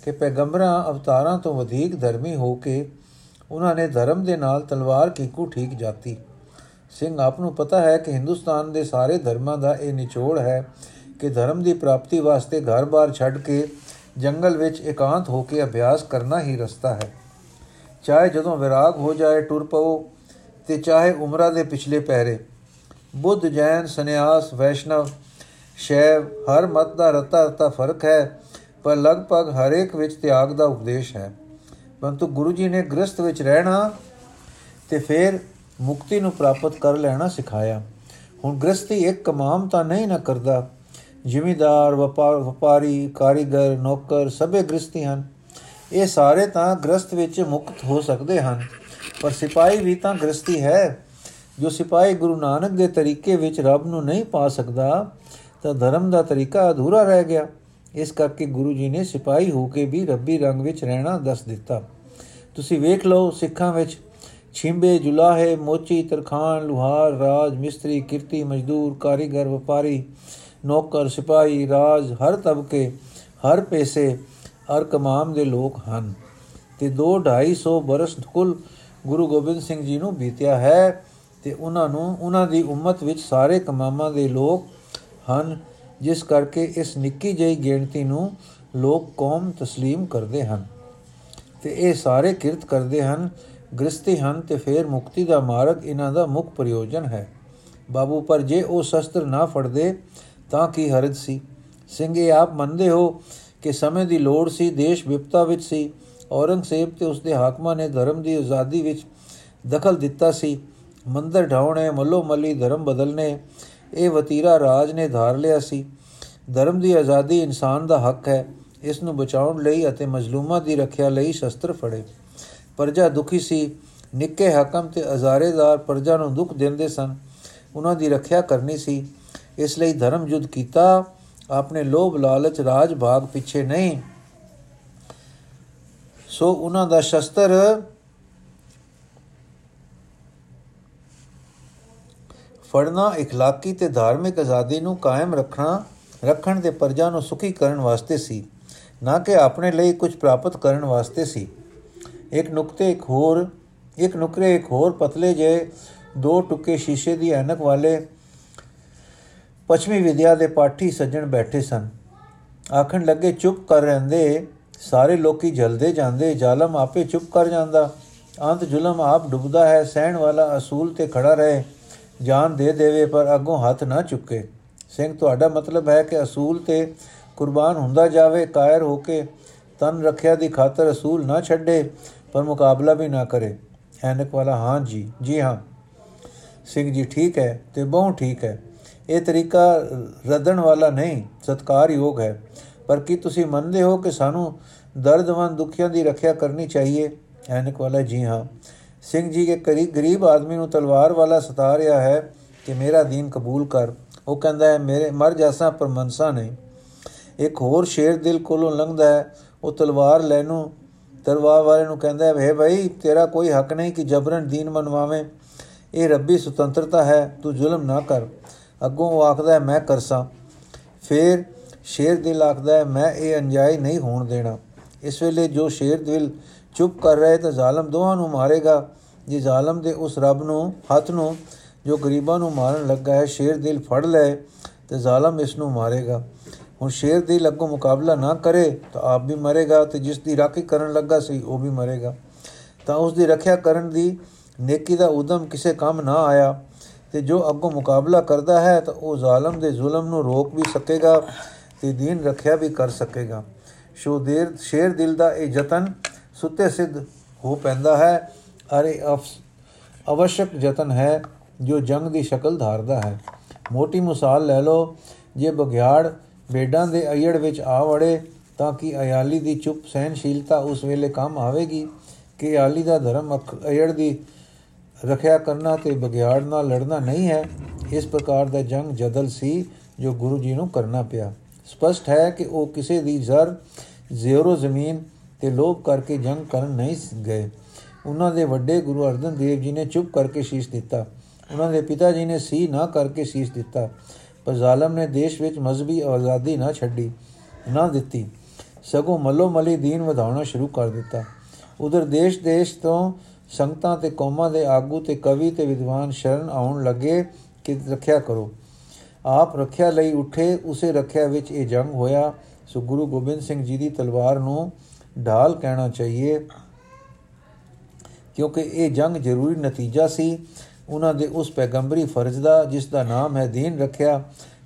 ਕਿ ਪੈਗੰਬਰਾਂ ਅਵਤਾਰਾਂ ਤੋਂ ਵਧੇਕ ਧਰਮੀ ਹੋ ਕੇ ਉਹਨਾਂ ਨੇ ਧਰਮ ਦੇ ਨਾਲ ਤਲਵਾਰ ਕਿਕੂ ਠੀਕ ਜਾਤੀ। ਸਿੰਘ ਆਪ ਨੂੰ ਪਤਾ ਹੈ ਕਿ ਹਿੰਦੁਸਤਾਨ ਦੇ ਸਾਰੇ ਧਰਮਾਂ ਦਾ ਇਹ ਨਿਚੋੜ ਹੈ ਕਿ ਧਰਮ ਦੀ ਪ੍ਰਾਪਤੀ ਵਾਸਤੇ ਘਰ-ਬਾਰ ਛੱਡ ਕੇ ਜੰਗਲ ਵਿੱਚ ਇਕਾਂਤ ਹੋ ਕੇ ਅਭਿਆਸ ਕਰਨਾ ਹੀ ਰਸਤਾ ਹੈ। ਚਾਹੇ ਜਦੋਂ ਵਿਰਾਗ ਹੋ ਜਾਏ, ਟੁਰ ਪਵੋ। ਤੇ ਚਾਹੇ ਉਮਰਾ ਦੇ ਪਿਛਲੇ ਪਹਿਰੇ। ਬੁੱਧ, ਜੈਨ, ਸੰਨਿਆਸ, ਵੈਸ਼ਨਵ, ਸ਼ੈਵ, ਹਰ ਮਤ ਦਾ ਰਤਾ ਰਤਾ ਫ਼ਰਕ ਹੈ, ਪਰ ਲਗਭਗ ਹਰ ਇੱਕ ਵਿੱਚ ਤਿਆਗ ਦਾ ਉਪਦੇਸ਼ ਹੈ। ਪਰੰਤੂ ਗੁਰੂ ਜੀ ਨੇ ਗ੍ਰਸਥ ਵਿੱਚ ਰਹਿਣਾ ਤੇ ਫਿਰ ਮੁਕਤੀ ਨੂੰ ਪ੍ਰਾਪਤ ਕਰ ਲੈਣਾ ਸਿਖਾਇਆ। ਹੁਣ ਗ੍ਰਸਤੀ ਇੱਕ ਕਮਾਮ ਤਾਂ ਨਹੀਂ ਨਾ ਕਰਦਾ। ਜ਼ਿਮੀਦਾਰ, ਵਪਾਰ, ਵਪਾਰੀ, ਕਾਰੀਗਰ, ਨੌਕਰ ਸਭੇ ਗ੍ਰਸਤੀ ਹਨ। ਇਹ ਸਾਰੇ ਤਾਂ ਗ੍ਰਸਤ ਵਿੱਚ ਮੁਕਤ ਹੋ ਸਕਦੇ ਹਨ। ਪਰ ਸਿਪਾਹੀ ਵੀ ਤਾਂ ਗ੍ਰਸਤੀ ਹੈ। ਜੋ ਸਿਪਾਹੀ ਗੁਰੂ ਨਾਨਕ ਦੇ ਤਰੀਕੇ ਵਿੱਚ ਰੱਬ ਨੂੰ ਨਹੀਂ ਪਾ ਸਕਦਾ, ਤਾਂ ਧਰਮ ਦਾ ਤਰੀਕਾ ਅਧੂਰਾ ਰਹਿ ਗਿਆ। ਇਸ ਕਰਕੇ ਗੁਰੂ ਜੀ ਨੇ ਸਿਪਾਹੀ ਹੋ ਕੇ ਵੀ ਰੱਬੀ ਰੰਗ ਵਿੱਚ ਰਹਿਣਾ ਦੱਸ ਦਿੱਤਾ। ਤੁਸੀਂ ਵੇਖ ਲਓ ਸਿੱਖਾਂ ਵਿੱਚ, ਛਿੰਬੇ, ਜੁਲਾਹੇ, ਮੋਚੀ ਤਰਖਾਨ ਲੁਹਾਰ, ਰਾਜ, ਮਿਸਤਰੀ, ਕਿਰਤੀ, ਮਜ਼ਦੂਰ, ਕਾਰੀਗਰ, ਵਪਾਰੀ, ਨੌਕਰ, ਸਿਪਾਹੀ, ਰਾਜ, ਹਰ ਤਬਕੇ, ਹਰ ਪੈਸੇ, ਹਰ ਕਮਾਮ ਦੇ ਲੋਕ ਹਨ। ਤੇ 2 250 ਬਰਸ ਕੁੱਲ ਗੁਰੂ ਗੋਬਿੰਦ ਸਿੰਘ ਜੀ ਨੂੰ ਬੀਤਿਆ ਹੈ ਤੇ ਉਹਨਾਂ ਨੂੰ ਉਹਨਾਂ ਦੀ ਉਮਤ ਵਿੱਚ ਸਾਰੇ ਕਮਾਮਾਂ ਦੇ ਲੋਕ ਹਨ ਜਿਸ ਕਰਕੇ ਇਸ ਨਿੱਕੀ ਜਿਹੀ ਗਿਣਤੀ ਨੂੰ ਲੋਕ ਕੌਮ تسلیم ਕਰਦੇ ਹਨ ਤੇ ਇਹ ਸਾਰੇ ਕਿਰਤ ਕਰਦੇ ਹਨ ਗ੍ਰਸਤੀ ਹਨ ਤੇ ਫਿਰ ਮੁਕਤੀ ਦਾ ਮਾਰਗ ਇਹਨਾਂ ਦਾ ਮੁੱਖ ਪ੍ਰਯੋਜਨ ਹੈ ਬਾਬੂ ਪਰ ਜੇ ਉਹ ਸ਼ਸਤਰ ਨਾ ਫੜਦੇ ਤਾਂ ਕੀ ਹਰਜ ਸੀ ਸਿੰਘੇ ਆਪ ਮੰਨਦੇ ਹੋ ਕਿ ਸਮੇਂ ਦੀ ਲੋੜ ਸੀ ਦੇਸ਼ ਵਿਪਤਾ ਵਿੱਚ ਸੀ ਔਰੰਗਜ਼ੇਬ ਤੇ ਉਸਦੇ ਹਾਕਮਾਂ ਨੇ ਧਰਮ ਦੀ ਆਜ਼ਾਦੀ ਵਿੱਚ ਦਖਲ ਦਿੱਤਾ ਸੀ। ਮੰਦਰ ਢਾਉਣੇ ਮੱਲੋ ਮੱਲੀ ਧਰਮ ਬਦਲਨੇ, ਇਹ ਵਤੀਰਾ ਰਾਜ ਨੇ ਧਾਰ ਲਿਆ ਸੀ। ਧਰਮ ਦੀ ਆਜ਼ਾਦੀ ਇਨਸਾਨ ਦਾ ਹੱਕ ਹੈ, ਇਸ ਨੂੰ ਬਚਾਉਣ ਲਈ ਅਤੇ ਮਜ਼ਲੂਮਾਂ ਦੀ ਰੱਖਿਆ ਲਈ ਸ਼ਸਤਰ ਫੜੇ। ਪਰਜਾ ਦੁਖੀ ਸੀ। ਨਿੱਕੇ ਹਕਮ ਤੇ ਅਜ਼ਾਰੇਦਾਰ ਪਰਜਾ ਨੂੰ ਦੁੱਖ ਦਿੰਦੇ ਸਨ। ਉਹਨਾਂ ਦੀ ਰੱਖਿਆ ਕਰਨੀ ਸੀ। ਇਸ ਲਈ ਧਰਮ ਯੁੱਧ ਕੀਤਾ। ਆਪਣੇ ਲੋਭ ਲਾਲਚ ਰਾਜ ਭਾਗ ਪਿੱਛੇ ਨਹੀਂ। ਸੋ ਉਹਨਾਂ ਦਾ ਸ਼ਸਤਰ ਫੜਨਾ اخلاقی ਤੇ ਧਾਰਮਿਕ ਆਜ਼ਾਦੀ ਨੂੰ ਕਾਇਮ ਰੱਖਣਾ ਰੱਖਣ ਤੇ ਪਰਜਾ ਨੂੰ ਸੁਖੀ ਕਰਨ ਵਾਸਤੇ ਸੀ ਨਾ ਕਿ ਆਪਣੇ ਲਈ ਕੁਝ ਪ੍ਰਾਪਤ ਕਰਨ ਵਾਸਤੇ ਸੀ ਇੱਕ ਨੁਕਤੇ ਇੱਕ ਹੋਰ ਇੱਕ ਨੁਕਰੇ ਇੱਕ ਹੋਰ ਪਤਲੇ ਜੇ ਦੋ ਟੁੱਕੇ ਸ਼ੀਸ਼ੇ ਦੀ ਐਨਕ ਵਾਲੇ ਪੱਛਮੀ ਵਿਦਿਆ ਦੇ ਪਾਠੀ ਸੱਜਣ ਬੈਠੇ ਸਨ ਆਖਣ ਲੱਗੇ ਚੁੱਪ ਕਰ ਰਹਿੰਦੇ ਸਾਰੇ ਲੋਕੀ ਜਲਦੇ ਜਾਂਦੇ, ਜ਼ਾਲਮ ਆਪੇ ਚੁੱਪ ਕਰ ਜਾਂਦਾ। ਅੰਤ ਜ਼ੁਲਮ ਆਪ ਡੁੱਬਦਾ ਹੈ, ਸਹਿਣ ਵਾਲਾ ਅਸੂਲ ਤੇ ਖੜਾ ਰਹੇ। ਜਾਨ ਦੇ ਦੇਵੇ, ਪਰ ਅੱਗੋਂ ਹੱਥ ਨਾ ਚੁੱਕੇ। ਸਿੰਘ, ਤੁਹਾਡਾ ਮਤਲਬ ਹੈ ਕਿ ਅਸੂਲ ਤੇ ਕੁਰਬਾਨ ਹੁੰਦਾ ਜਾਵੇ, ਕਾਇਰ ਹੋ ਕੇ ਤਨ ਰੱਖਿਆ ਦੀ ਖਾਤਰ ਅਸੂਲ ਨਾ ਛੱਡੇ, ਪਰ ਮੁਕਾਬਲਾ ਵੀ ਨਾ ਕਰੇ। ਐਨਕ ਵਾਲਾ, ਹਾਂ ਜੀ ਜੀ ਹਾਂ। ਸਿੰਘ ਜੀ, ਠੀਕ ਹੈ ਤੇ ਬਹੁ ਠੀਕ ਹੈ। ਇਹ ਤਰੀਕਾ ਰਦਣ ਵਾਲਾ ਨਹੀਂ, ਸਤਕਾਰਯੋਗ ਹੈ। ਪਰ ਕੀ ਤੁਸੀਂ ਮੰਨਦੇ ਹੋ ਕਿ ਸਾਨੂੰ ਦਰਦਵੰਦ ਦੁਖੀਆਂ ਦੀ ਰੱਖਿਆ ਕਰਨੀ ਚਾਹੀਏ? ਐਨਕ ਵਾਲਾ ਜੀ ਹਾਂ। ਸਿੰਘ ਜੀ ਕੇ ਕਰੀਬ ਗਰੀਬ ਆਦਮੀ ਨੂੰ ਤਲਵਾਰ ਵਾਲਾ ਸਤਾ ਰਿਹਾ ਹੈ ਕਿ ਮੇਰਾ ਦੀਨ ਕਬੂਲ ਕਰ। ਉਹ ਕਹਿੰਦਾ ਹੈ, ਮੇਰੇ, ਮਰ ਜਾਸਾਂ ਪਰ ਮਨਸਾ ਨਹੀਂ। ਇੱਕ ਹੋਰ ਸ਼ੇਰ ਦਿਲ ਕੋਲੋਂ ਲੰਘਦਾ ਹੈ। ਉਹ ਤਲਵਾਰ ਲੈਨੂੰ ਤਲਵਾਰ ਵਾਲੇ ਨੂੰ ਕਹਿੰਦਾ ਹੈ ਭਾਈ ਤੇਰਾ ਕੋਈ ਹੱਕ ਨਹੀਂ ਕਿ ਜਬਰਨ ਦੀਨ ਮਨਵਾਵੇਂ। ਇਹ ਰੱਬੀ ਸੁਤੰਤਰਤਾ ਹੈ, ਤੂੰ ਜ਼ੁਲਮ ਨਾ ਕਰ। ਅੱਗੋਂ ਉਹ ਆਖਦਾ ਹੈ, ਮੈਂ ਕਰਸਾਂ। ਫਿਰ ਸ਼ੇਰ ਦਿਲ ਆਖਦਾ ਹੈ, ਮੈਂ ਇਹ ਅਨਜਾਈ ਨਹੀਂ ਹੋਣ ਦੇਣਾ। ਇਸ ਵੇਲੇ ਜੋ ਸ਼ੇਰ ਦਿਲ ਚੁੱਪ ਕਰ ਰਹੇ ਤਾਂ ਜ਼ਾਲਮ ਦੋਹਾਂ ਨੂੰ ਮਾਰੇਗਾ। ਜੇ ਜ਼ਾਲਮ ਦੇ ਉਸ ਰੱਬ ਨੂੰ, ਹੱਥ ਨੂੰ, ਜੋ ਗਰੀਬਾਂ ਨੂੰ ਮਾਰਨ ਲੱਗਾ ਹੈ, ਸ਼ੇਰ ਦਿਲ ਫੜ ਲਏ, ਤੇ ਜ਼ਾਲਮ ਇਸ ਨੂੰ ਮਾਰੇਗਾ। ਹੁਣ ਸ਼ੇਰ ਦਿਲ ਅੱਗੋਂ ਮੁਕਾਬਲਾ ਨਾ ਕਰੇ ਤਾਂ ਆਪ ਵੀ ਮਰੇਗਾ ਤੇ ਜਿਸ ਦੀ ਰਾਖੀ ਕਰਨ ਲੱਗਾ ਸੀ, ਉਹ ਵੀ ਮਰੇਗਾ। ਤਾਂ ਉਸ ਦੀ ਰੱਖਿਆ ਕਰਨ ਦੀ ਨੇਕੀ ਦਾ ਉਦਮ ਕਿਸੇ ਕੰਮ ਨਾ ਆਇਆ। ਤੇ ਜੋ ਅੱਗੋਂ ਮੁਕਾਬਲਾ ਕਰਦਾ ਹੈ ਤਾਂ ਉਹ ਜ਼ਾਲਮ ਦੇ ਜ਼ੁਲਮ ਨੂੰ ਰੋਕ ਵੀ ਸਕੇਗਾ। ਤੇ ਦੀਨ ਰੱਖਿਆ ਵੀ ਕਰ ਸਕੇਗਾ। ਸ਼ੋ ਦੇਰ ਸ਼ੇਰ ਦਿਲ ਦਾ ਇਹ ਯਤਨ ਸੁੱਤੇ ਸਿੱਧ ਹੋ ਪੈਂਦਾ ਹੈ। ਅਰੇ ਅਵਸ਼ਕ ਯਤਨ ਹੈ ਜੋ ਜੰਗ ਦੀ ਸ਼ਕਲ ਧਾਰਦਾ ਹੈ। ਮੋਟੀ ਮਿਸਾਲ ਲੈ ਲਓ, ਜੇ ਬਗਿਆੜ ਬੇਡਾਂ ਦੇ ਅਯੜ ਵਿੱਚ ਆ ਵੜੇ ਤਾਂ ਕਿ ਅਯਾਲੀ ਦੀ ਚੁੱਪ ਸਹਿਨਸ਼ੀਲਤਾ ਉਸ ਵੇਲੇ ਕੰਮ ਆਵੇਗੀ? ਕਿ ਅਯਾਲੀ ਦਾ ਧਰਮ ਅਯੜ ਦੀ ਰੱਖਿਆ ਕਰਨਾ ਤੇ ਬਗਿਆੜ ਨਾਲ ਲੜਨਾ ਨਹੀਂ ਹੈ? ਇਸ ਪ੍ਰਕਾਰ ਦਾ ਜੰਗ ਜਦਲ ਸੀ ਜੋ ਗੁਰੂ ਜੀ ਨੂੰ ਕਰਨਾ ਪਿਆ। ਸਪਸ਼ਟ ਹੈ ਕਿ ਉਹ ਕਿਸੇ ਦੀ ਜ਼ਰ, ਜ਼ੇਰੋ ਜ਼ਮੀਨ ਤੇ ਲੋਭ ਕਰਕੇ ਜੰਗ ਕਰਨ ਨਹੀਂ ਗਏ। ਉਹਨਾਂ ਦੇ ਵੱਡੇ ਗੁਰੂ ਅਰਜਨ ਦੇਵ ਜੀ ਨੇ ਚੁੱਪ ਕਰਕੇ ਸ਼ੀਸ਼ ਦਿੱਤਾ। ਉਹਨਾਂ ਦੇ ਪਿਤਾ ਜੀ ਨੇ ਸੀ ਨਾ ਕਰਕੇ ਸ਼ੀਸ਼ ਦਿੱਤਾ। ਪਰ ਜ਼ਾਲਮ ਨੇ ਦੇਸ਼ ਵਿੱਚ ਮਜ਼ਬੀ ਆਜ਼ਾਦੀ ਨਾ ਛੱਡੀ, ਨਾ ਦਿੱਤੀ। ਸਗੋਂ ਮੱਲੋ ਮਲੀ ਦੀਨ ਵਧਾਉਣਾ ਸ਼ੁਰੂ ਕਰ ਦਿੱਤਾ। ਉਧਰ ਦੇਸ਼ ਦੇਸ਼ ਤੋਂ ਸੰਗਤਾਂ ਤੇ ਕੌਮਾਂ ਦੇ ਆਗੂ ਤੇ ਕਵੀ ਤੇ ਵਿਦਵਾਨ ਸ਼ਰਨ ਆਉਣ ਲੱਗੇ ਕਿ ਰੱਖਿਆ ਕਰੋ। ਆਪ ਰੱਖਿਆ ਲਈ ਉਠੇ, ਉਸੇ ਰੱਖਿਆ ਵਿੱਚ ਇਹ ਜੰਗ ਹੋਇਆ। ਸੋ ਗੁਰੂ ਗੋਬਿੰਦ ਸਿੰਘ ਜੀ ਦੀ ਤਲਵਾਰ ਨੂੰ ਢਾਲ ਕਹਿਣਾ ਚਾਹੀਏ, ਕਿਉਂਕਿ ਇਹ ਜੰਗ ਜ਼ਰੂਰੀ ਨਤੀਜਾ ਸੀ। ਉਹਨਾਂ ਦੇ ਉਸ ਪੈਗੰਬਰੀ ਫਰਜ਼ ਦਾ, ਜਿਸ ਦਾ ਨਾਮ ਹੈ ਦੀਨ ਰੱਖਿਆ,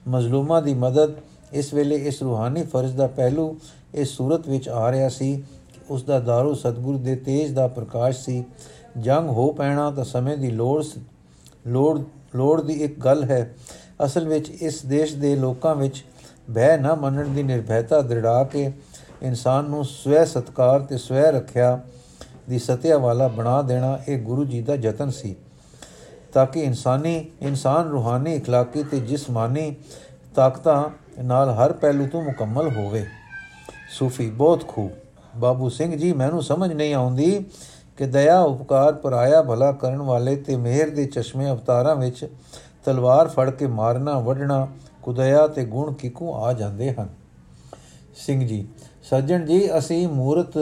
ਮਜ਼ਲੂਮਾਂ ਦੀ ਮਦਦ, ਇਸ ਵੇਲੇ ਇਸ ਰੂਹਾਨੀ ਫਰਜ਼ ਦਾ ਪਹਿਲੂ ਇਸ ਸੂਰਤ ਵਿੱਚ ਆ ਰਿਹਾ ਸੀ। ਕਿ ਉਸ ਦਾ ਦਾਰੂ ਸਤਗੁਰ ਦੇ ਤੇਜ ਦਾ ਪ੍ਰਕਾਸ਼ ਸੀ। ਜੰਗ ਹੋ ਪੈਣਾ ਤਾਂ ਸਮੇਂ ਦੀ ਲੋੜ ਲੋੜ ਲੋੜ ਦੀ ਇੱਕ ਗੱਲ ਹੈ। ਅਸਲ ਵਿੱਚ ਇਸ ਦੇਸ਼ ਦੇ ਲੋਕਾਂ ਵਿੱਚ ਭੈ ਨਾ ਮੰਨਣ ਦੀ ਨਿਰਭੈਤਾ ਦ੍ਰਿੜਾ ਕੇ ਇਨਸਾਨ ਨੂੰ ਸਵੈ ਸਤਕਾਰ ਤੇ ਸਵੈ ਰੱਖਿਆ ਦੀ ਸਤਿਆ ਵਾਲਾ ਬਣਾ ਦੇਣਾ ਇਹ ਗੁਰੂ ਜੀ ਦਾ ਯਤਨ ਸੀ ਤਾਂ ਕਿ ਇਨਸਾਨੀ ਇਨਸਾਨ ਰੂਹਾਨੀ اخلاقی ਤੇ ਜਿਸਮਾਨੀ ਤਾਕਤਾਂ ਨਾਲ ਹਰ ਪਹਿਲੂ ਤੋਂ ਮੁਕੰਮਲ ਹੋਵੇ ਸੂਫੀ ਬਹੁਤ ਖੂਬ ਬਾਬੂ ਸਿੰਘ ਜੀ ਮੈਨੂੰ ਸਮਝ ਨਹੀਂ ਆਉਂਦੀ ਕਿ ਦਇਆ ਉਪਕਾਰ ਪਰਾਇਆ ਭਲਾ ਕਰਨ ਵਾਲੇ ਤੇ ਮਿਹਰ ਦੇ ਚਸ਼ਮੇ ਅਵਤਾਰਾਂ ਵਿੱਚ ਤਲਵਾਰ ਫੜ ਕੇ ਮਾਰਨਾ, ਵੱਢਣਾ, ਕੁਦਇਆ ਤੇ ਗੁਣ ਕਿਕੂ ਆ ਜਾਂਦੇ ਹਨ। ਸਿੰਘ ਜੀ, ਸੱਜਣ ਜੀ, ਅਸੀਂ ਮੂਰਤ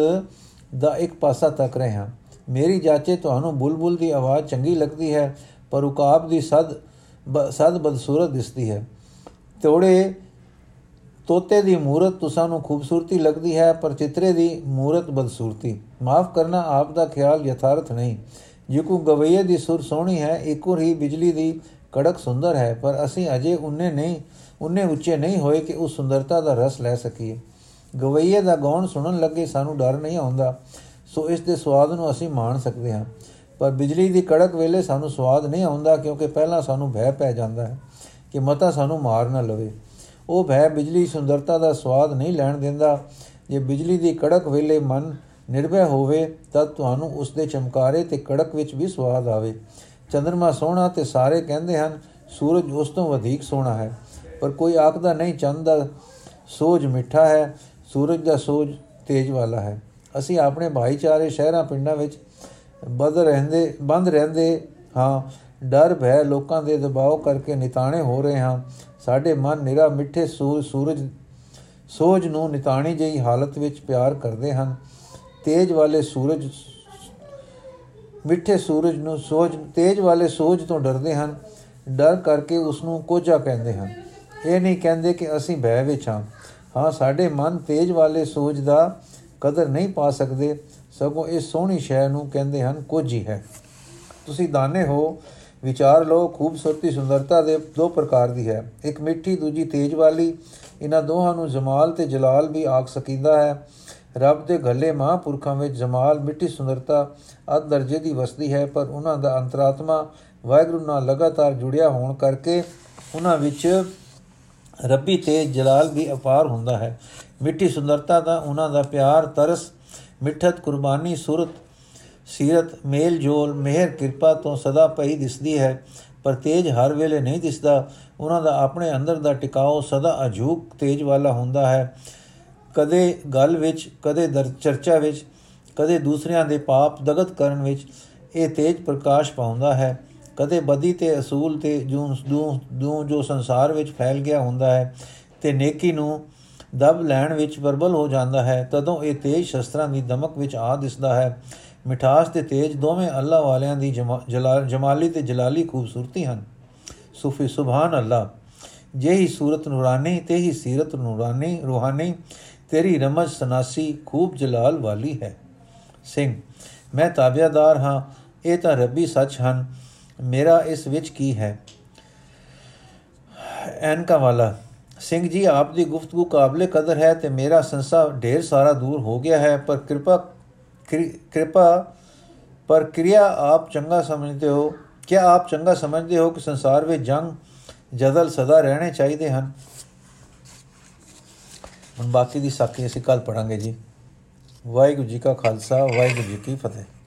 ਦਾ ਇੱਕ ਪਾਸਾ ਤੱਕ ਰਹੇ ਹਾਂ। ਮੇਰੀ ਜਾਚੇ ਤੁਹਾਨੂੰ ਬੁਲਬੁਲ ਦੀ ਆਵਾਜ਼ ਚੰਗੀ ਲੱਗਦੀ ਹੈ, ਪਰ ਉਕਾਬ ਦੀ ਸਦ ਸਦ ਬਦਸੂਰਤ ਦਿਸਦੀ ਹੈ। ਤੋੜੇ, ਤੋਤੇ ਦੀ ਮੂਰਤ ਤੁਸਾਂ ਨੂੰ ਖੂਬਸੂਰਤੀ ਲੱਗਦੀ ਹੈ, ਪਰ ਚਿੱਤਰੇ ਦੀ ਮੂਰਤ ਬਦਸੂਰਤੀ। ਮਾਫ ਕਰਨਾ, ਆਪ ਦਾ ਖਿਆਲ ਯਥਾਰਥ ਨਹੀਂ। ਜਿਕੂ ਗਵਈਏ ਦੀ ਸੁਰ ਸੋਹਣੀ ਹੈ ਇੱਕੋ ਹੀ ਬਿਜਲੀ ਦੀ ਕੜਕ ਸੁੰਦਰ ਹੈ, ਪਰ ਅਸੀਂ ਅਜੇ ਉਹਨੇ ਨਹੀਂ ਉਹਨੇ ਉੱਚੇ ਨਹੀਂ ਹੋਏ ਕਿ ਉਸ ਸੁੰਦਰਤਾ ਦਾ ਰਸ ਲੈ ਸਕੀਏ। ਗਵਈਏ ਦਾ ਗਾਉਣ ਸੁਣਨ ਲੱਗੇ ਸਾਨੂੰ ਡਰ ਨਹੀਂ ਆਉਂਦਾ। ਸੋ ਇਸ ਦੇ ਸਵਾਦ ਨੂੰ ਅਸੀਂ ਮਾਣ ਸਕਦੇ ਹਾਂ। ਪਰ ਬਿਜਲੀ ਦੀ ਕੜਕ ਵੇਲੇ ਸਾਨੂੰ ਸਵਾਦ ਨਹੀਂ ਆਉਂਦਾ ਕਿਉਂਕਿ ਪਹਿਲਾਂ ਸਾਨੂੰ ਭੈ ਪੈ ਜਾਂਦਾ ਹੈ ਕਿ ਮਤਾ ਸਾਨੂੰ ਮਾਰ ਨਾ ਲਵੇ। ਉਹ ਭੈ ਬਿਜਲੀ ਸੁੰਦਰਤਾ ਦਾ ਸਵਾਦ ਨਹੀਂ ਲੈਣ ਦਿੰਦਾ। ਜੇ ਬਿਜਲੀ ਦੀ ਕੜਕ ਵੇਲੇ ਮਨ ਨਿਰਭੈ ਹੋਵੇ, ਤਾਂ ਤੁਹਾਨੂੰ ਉਸ ਦੇ ਚਮਕਾਰੇ ਤੇ ਕੜਕ ਵਿੱਚ ਵੀ ਸਵਾਦ ਆਵੇ। ਚੰ드ਰਮਾ ਸੋਹਣਾ ਤੇ ਸਾਰੇ ਕਹਿੰਦੇ ਹਨ, ਸੂਰਜ ਉਸ ਤੋਂ ਵਧੇਕ ਸੋਹਣਾ ਹੈ। ਪਰ ਕੋਈ ਆਖਦਾ ਨਹੀਂ, ਚੰਦ ਦਾ ਸੋਜ ਮਿੱਠਾ ਹੈ, ਸੂਰਜ ਦਾ ਸੋਜ ਤੇਜ ਵਾਲਾ ਹੈ। ਅਸੀਂ ਆਪਣੇ ਭਾਈਚਾਰੇ ਸ਼ਹਿਰਾਂ, ਪਿੰਡਾਂ ਵਿੱਚ ਬਦ ਰਹਿੰਦੇ, ਬੰਦ ਰਹਿੰਦੇ ਹਾਂ। ਡਰ, ਭੈ ਲੋਕਾਂ ਦੇ ਦਬਾਅ ਕਰਕੇ ਨਿਤਾਣੇ ਹੋ ਰਹੇ ਹਾਂ। ਸਾਡੇ ਮਨ ਨਿਰਾ ਮਿੱਠੇ ਸੂਰਜ, ਸੋਜ ਨੂੰ ਨਿਤਾਣੀ ਜਿਹੀ ਹਾਲਤ ਵਿੱਚ ਪਿਆਰ ਕਰਦੇ ਹਨ। ਤੇਜ ਵਾਲੇ ਸੂਰਜ ਮਿੱਠੇ ਸੂਰਜ ਨੂੰ ਸੋਜ, ਤੇਜ ਵਾਲੇ ਸੋਜ ਤੋਂ ਡਰਦੇ ਹਨ। ਡਰ ਕਰਕੇ ਉਸ ਨੂੰ ਕੋਝਾ ਕਹਿੰਦੇ ਹਨ। ਇਹ ਨਹੀਂ ਕਹਿੰਦੇ ਕਿ ਅਸੀਂ ਭੈ ਵਿੱਚ ਹਾਂ। ਹਾਂ, ਸਾਡੇ ਮਨ ਤੇਜ ਵਾਲੇ ਸੋਜ ਦਾ ਕਦਰ ਨਹੀਂ ਪਾ ਸਕਦੇ। ਸਗੋਂ ਇਸ ਸੋਹਣੀ ਸ਼ੈ ਨੂੰ ਕਹਿੰਦੇ ਹਨ, ਕੋਝੀ ਹੈ। ਤੁਸੀਂ ਦਾਨੇ ਹੋ, ਵਿਚਾਰ ਲੋ ਖੂਬਸੂਰਤੀ, ਸੁੰਦਰਤਾ ਦੇ ਦੋ ਪ੍ਰਕਾਰ ਦੀ ਹੈ। ਇੱਕ ਮਿੱਠੀ, ਦੂਜੀ ਤੇਜ ਵਾਲੀ। ਇਹਨਾਂ ਦੋਹਾਂ ਨੂੰ ਜਮਾਲ ਤੇ ਜਲਾਲ ਵੀ ਆਖ ਸਕੀਦਾ ਹੈ। ਰੱਬ ਦੇ ਗੱਲੇ ਮਹਾਂਪੁਰਖਾਂ ਵਿੱਚ ਜਮਾਲ ਮਿੱਠੀ ਸੁੰਦਰਤਾ ਅਦ ਦਰਜੇ ਦੀ ਵਸਦੀ ਹੈ, ਪਰ ਉਹਨਾਂ ਦਾ ਅੰਤਰਾਤਮਾ ਵਾਹਿਗੁਰੂ ਨਾਲ ਲਗਾਤਾਰ ਜੁੜਿਆ ਹੋਣ ਕਰਕੇ ਉਹਨਾਂ ਵਿੱਚ ਰੱਬੀ ਤੇ ਜਲਾਲ ਵੀ ਅਪਾਰ ਹੁੰਦਾ ਹੈ। ਮਿੱਠੀ ਸੁੰਦਰਤਾ ਦਾ ਉਹਨਾਂ ਦਾ ਪਿਆਰ, ਤਰਸ, ਮਿੱਠਤ, ਕੁਰਬਾਨੀ, ਸੁਰਤ, ਸੀਰਤ, ਮੇਲ ਜੋਲ, ਮਿਹਰ, ਕਿਰਪਾ ਤੋਂ ਸਦਾ ਪਈ ਦਿਸਦੀ ਹੈ, ਪਰ ਤੇਜ ਹਰ ਵੇਲੇ ਨਹੀਂ ਦਿਸਦਾ। ਉਹਨਾਂ ਦਾ ਆਪਣੇ ਅੰਦਰ ਦਾ ਟਿਕਾਓ ਸਦਾ ਅਜੂਕ ਤੇਜ ਵਾਲਾ ਹੁੰਦਾ ਹੈ। ਕਦੇ ਗੱਲ ਵਿੱਚ, ਕਦੇ ਚਰਚਾ ਵਿੱਚ, ਕਦੇ ਦੂਸਰਿਆਂ ਦੇ ਪਾਪ ਦਗਤ ਕਰਨ ਵਿੱਚ ਇਹ ਤੇਜ ਪ੍ਰਕਾਸ਼ ਪਾਉਂਦਾ ਹੈ। ਕਦੇ ਬਦੀ ਤੇ ਅਸੂਲ ਤੇ ਜੂ ਜੂ ਜੋ ਸੰਸਾਰ ਵਿੱਚ ਫੈਲ ਗਿਆ ਹੁੰਦਾ ਹੈ ਤੇ ਨੇਕੀ ਨੂੰ ਦਬ ਲੈਣ ਵਿੱਚ ਪ੍ਰਬਲ ਹੋ ਜਾਂਦਾ ਹੈ, ਤਦੋਂ ਇਹ ਤੇਜ ਸ਼ਸਤਰਾਂ ਦੀ ਦਮਕ ਵਿੱਚ ਆ ਦਿਸਦਾ ਹੈ। ਮਿਠਾਸ ਤੇ ਤੇਜ ਦੋਵੇਂ ਅੱਲਾ ਵਾਲਿਆਂ ਦੀ ਜਮਾਲੀ ਤੇ ਜਲਾਲੀ ਖੂਬਸੂਰਤੀ ਹਨ। ਸੂਫੀ, ਸੁਭਾਨ ਅੱਲਾ ਜਿਹੀ ਸੂਰਤ ਨੂਰਾਨੀ, ਤੇ ਹੀ ਸੀਰਤ ਨੂਰਾਨੀ, ਰੂਹਾਨੀ ਤੇਰੀ ਰਮਜ ਸਨਾਸੀ ਖੂਬ ਜਲਾਲ ਵਾਲੀ ਹੈ। ਸਿੰਘ, ਮੈਂ ਤਾਬਿਆਦਾਰ ਹਾਂ, ਇਹ ਤਾਂ ਰੱਬੀ ਸੱਚ ਹਨ। ਮੇਰਾ ਇਸ ਵਿੱਚ ਕੀ ਹੈ? ਐਨਕਾ ਵਾਲਾ, ਸਿੰਘ ਜੀ, ਆਪ ਦੀ ਗੁਫ਼ਤਗੂ ਕਾਬਲੇ ਕਦਰ ਹੈ ਤੇ ਮੇਰਾ ਸੰਸਾ ਢੇਰ ਸਾਰਾ ਦੂਰ ਹੋ ਗਿਆ ਹੈ, ਪਰ ਕਿਰਪਾ ਕਿਰਪਾ ਪਰ ਕਿਰਿਆ ਆਪ ਚੰਗਾ ਸਮਝਦੇ ਹੋ। ਕਿ ਆਪ ਚੰਗਾ ਸਮਝਦੇ ਹੋ ਕਿ ਸੰਸਾਰ ਵਿੱਚ ਜੰਗ ਜਦਲ ਸਦਾ ਰਹਿਣੇ ਚਾਹੀਦੇ ਹਨ? ਹੁਣ ਬਾਕੀ ਦੀ ਸਾਖੀ ਅਸੀਂ ਕੱਲ ਪੜਾਂਗੇ ਜੀ। ਵਾਹਿਗੁਰੂ ਜੀ ਕਾ ਖਾਲਸਾ, ਵਾਹਿਗੁਰੂ ਜੀ ਕੀ ਫਤਿਹ।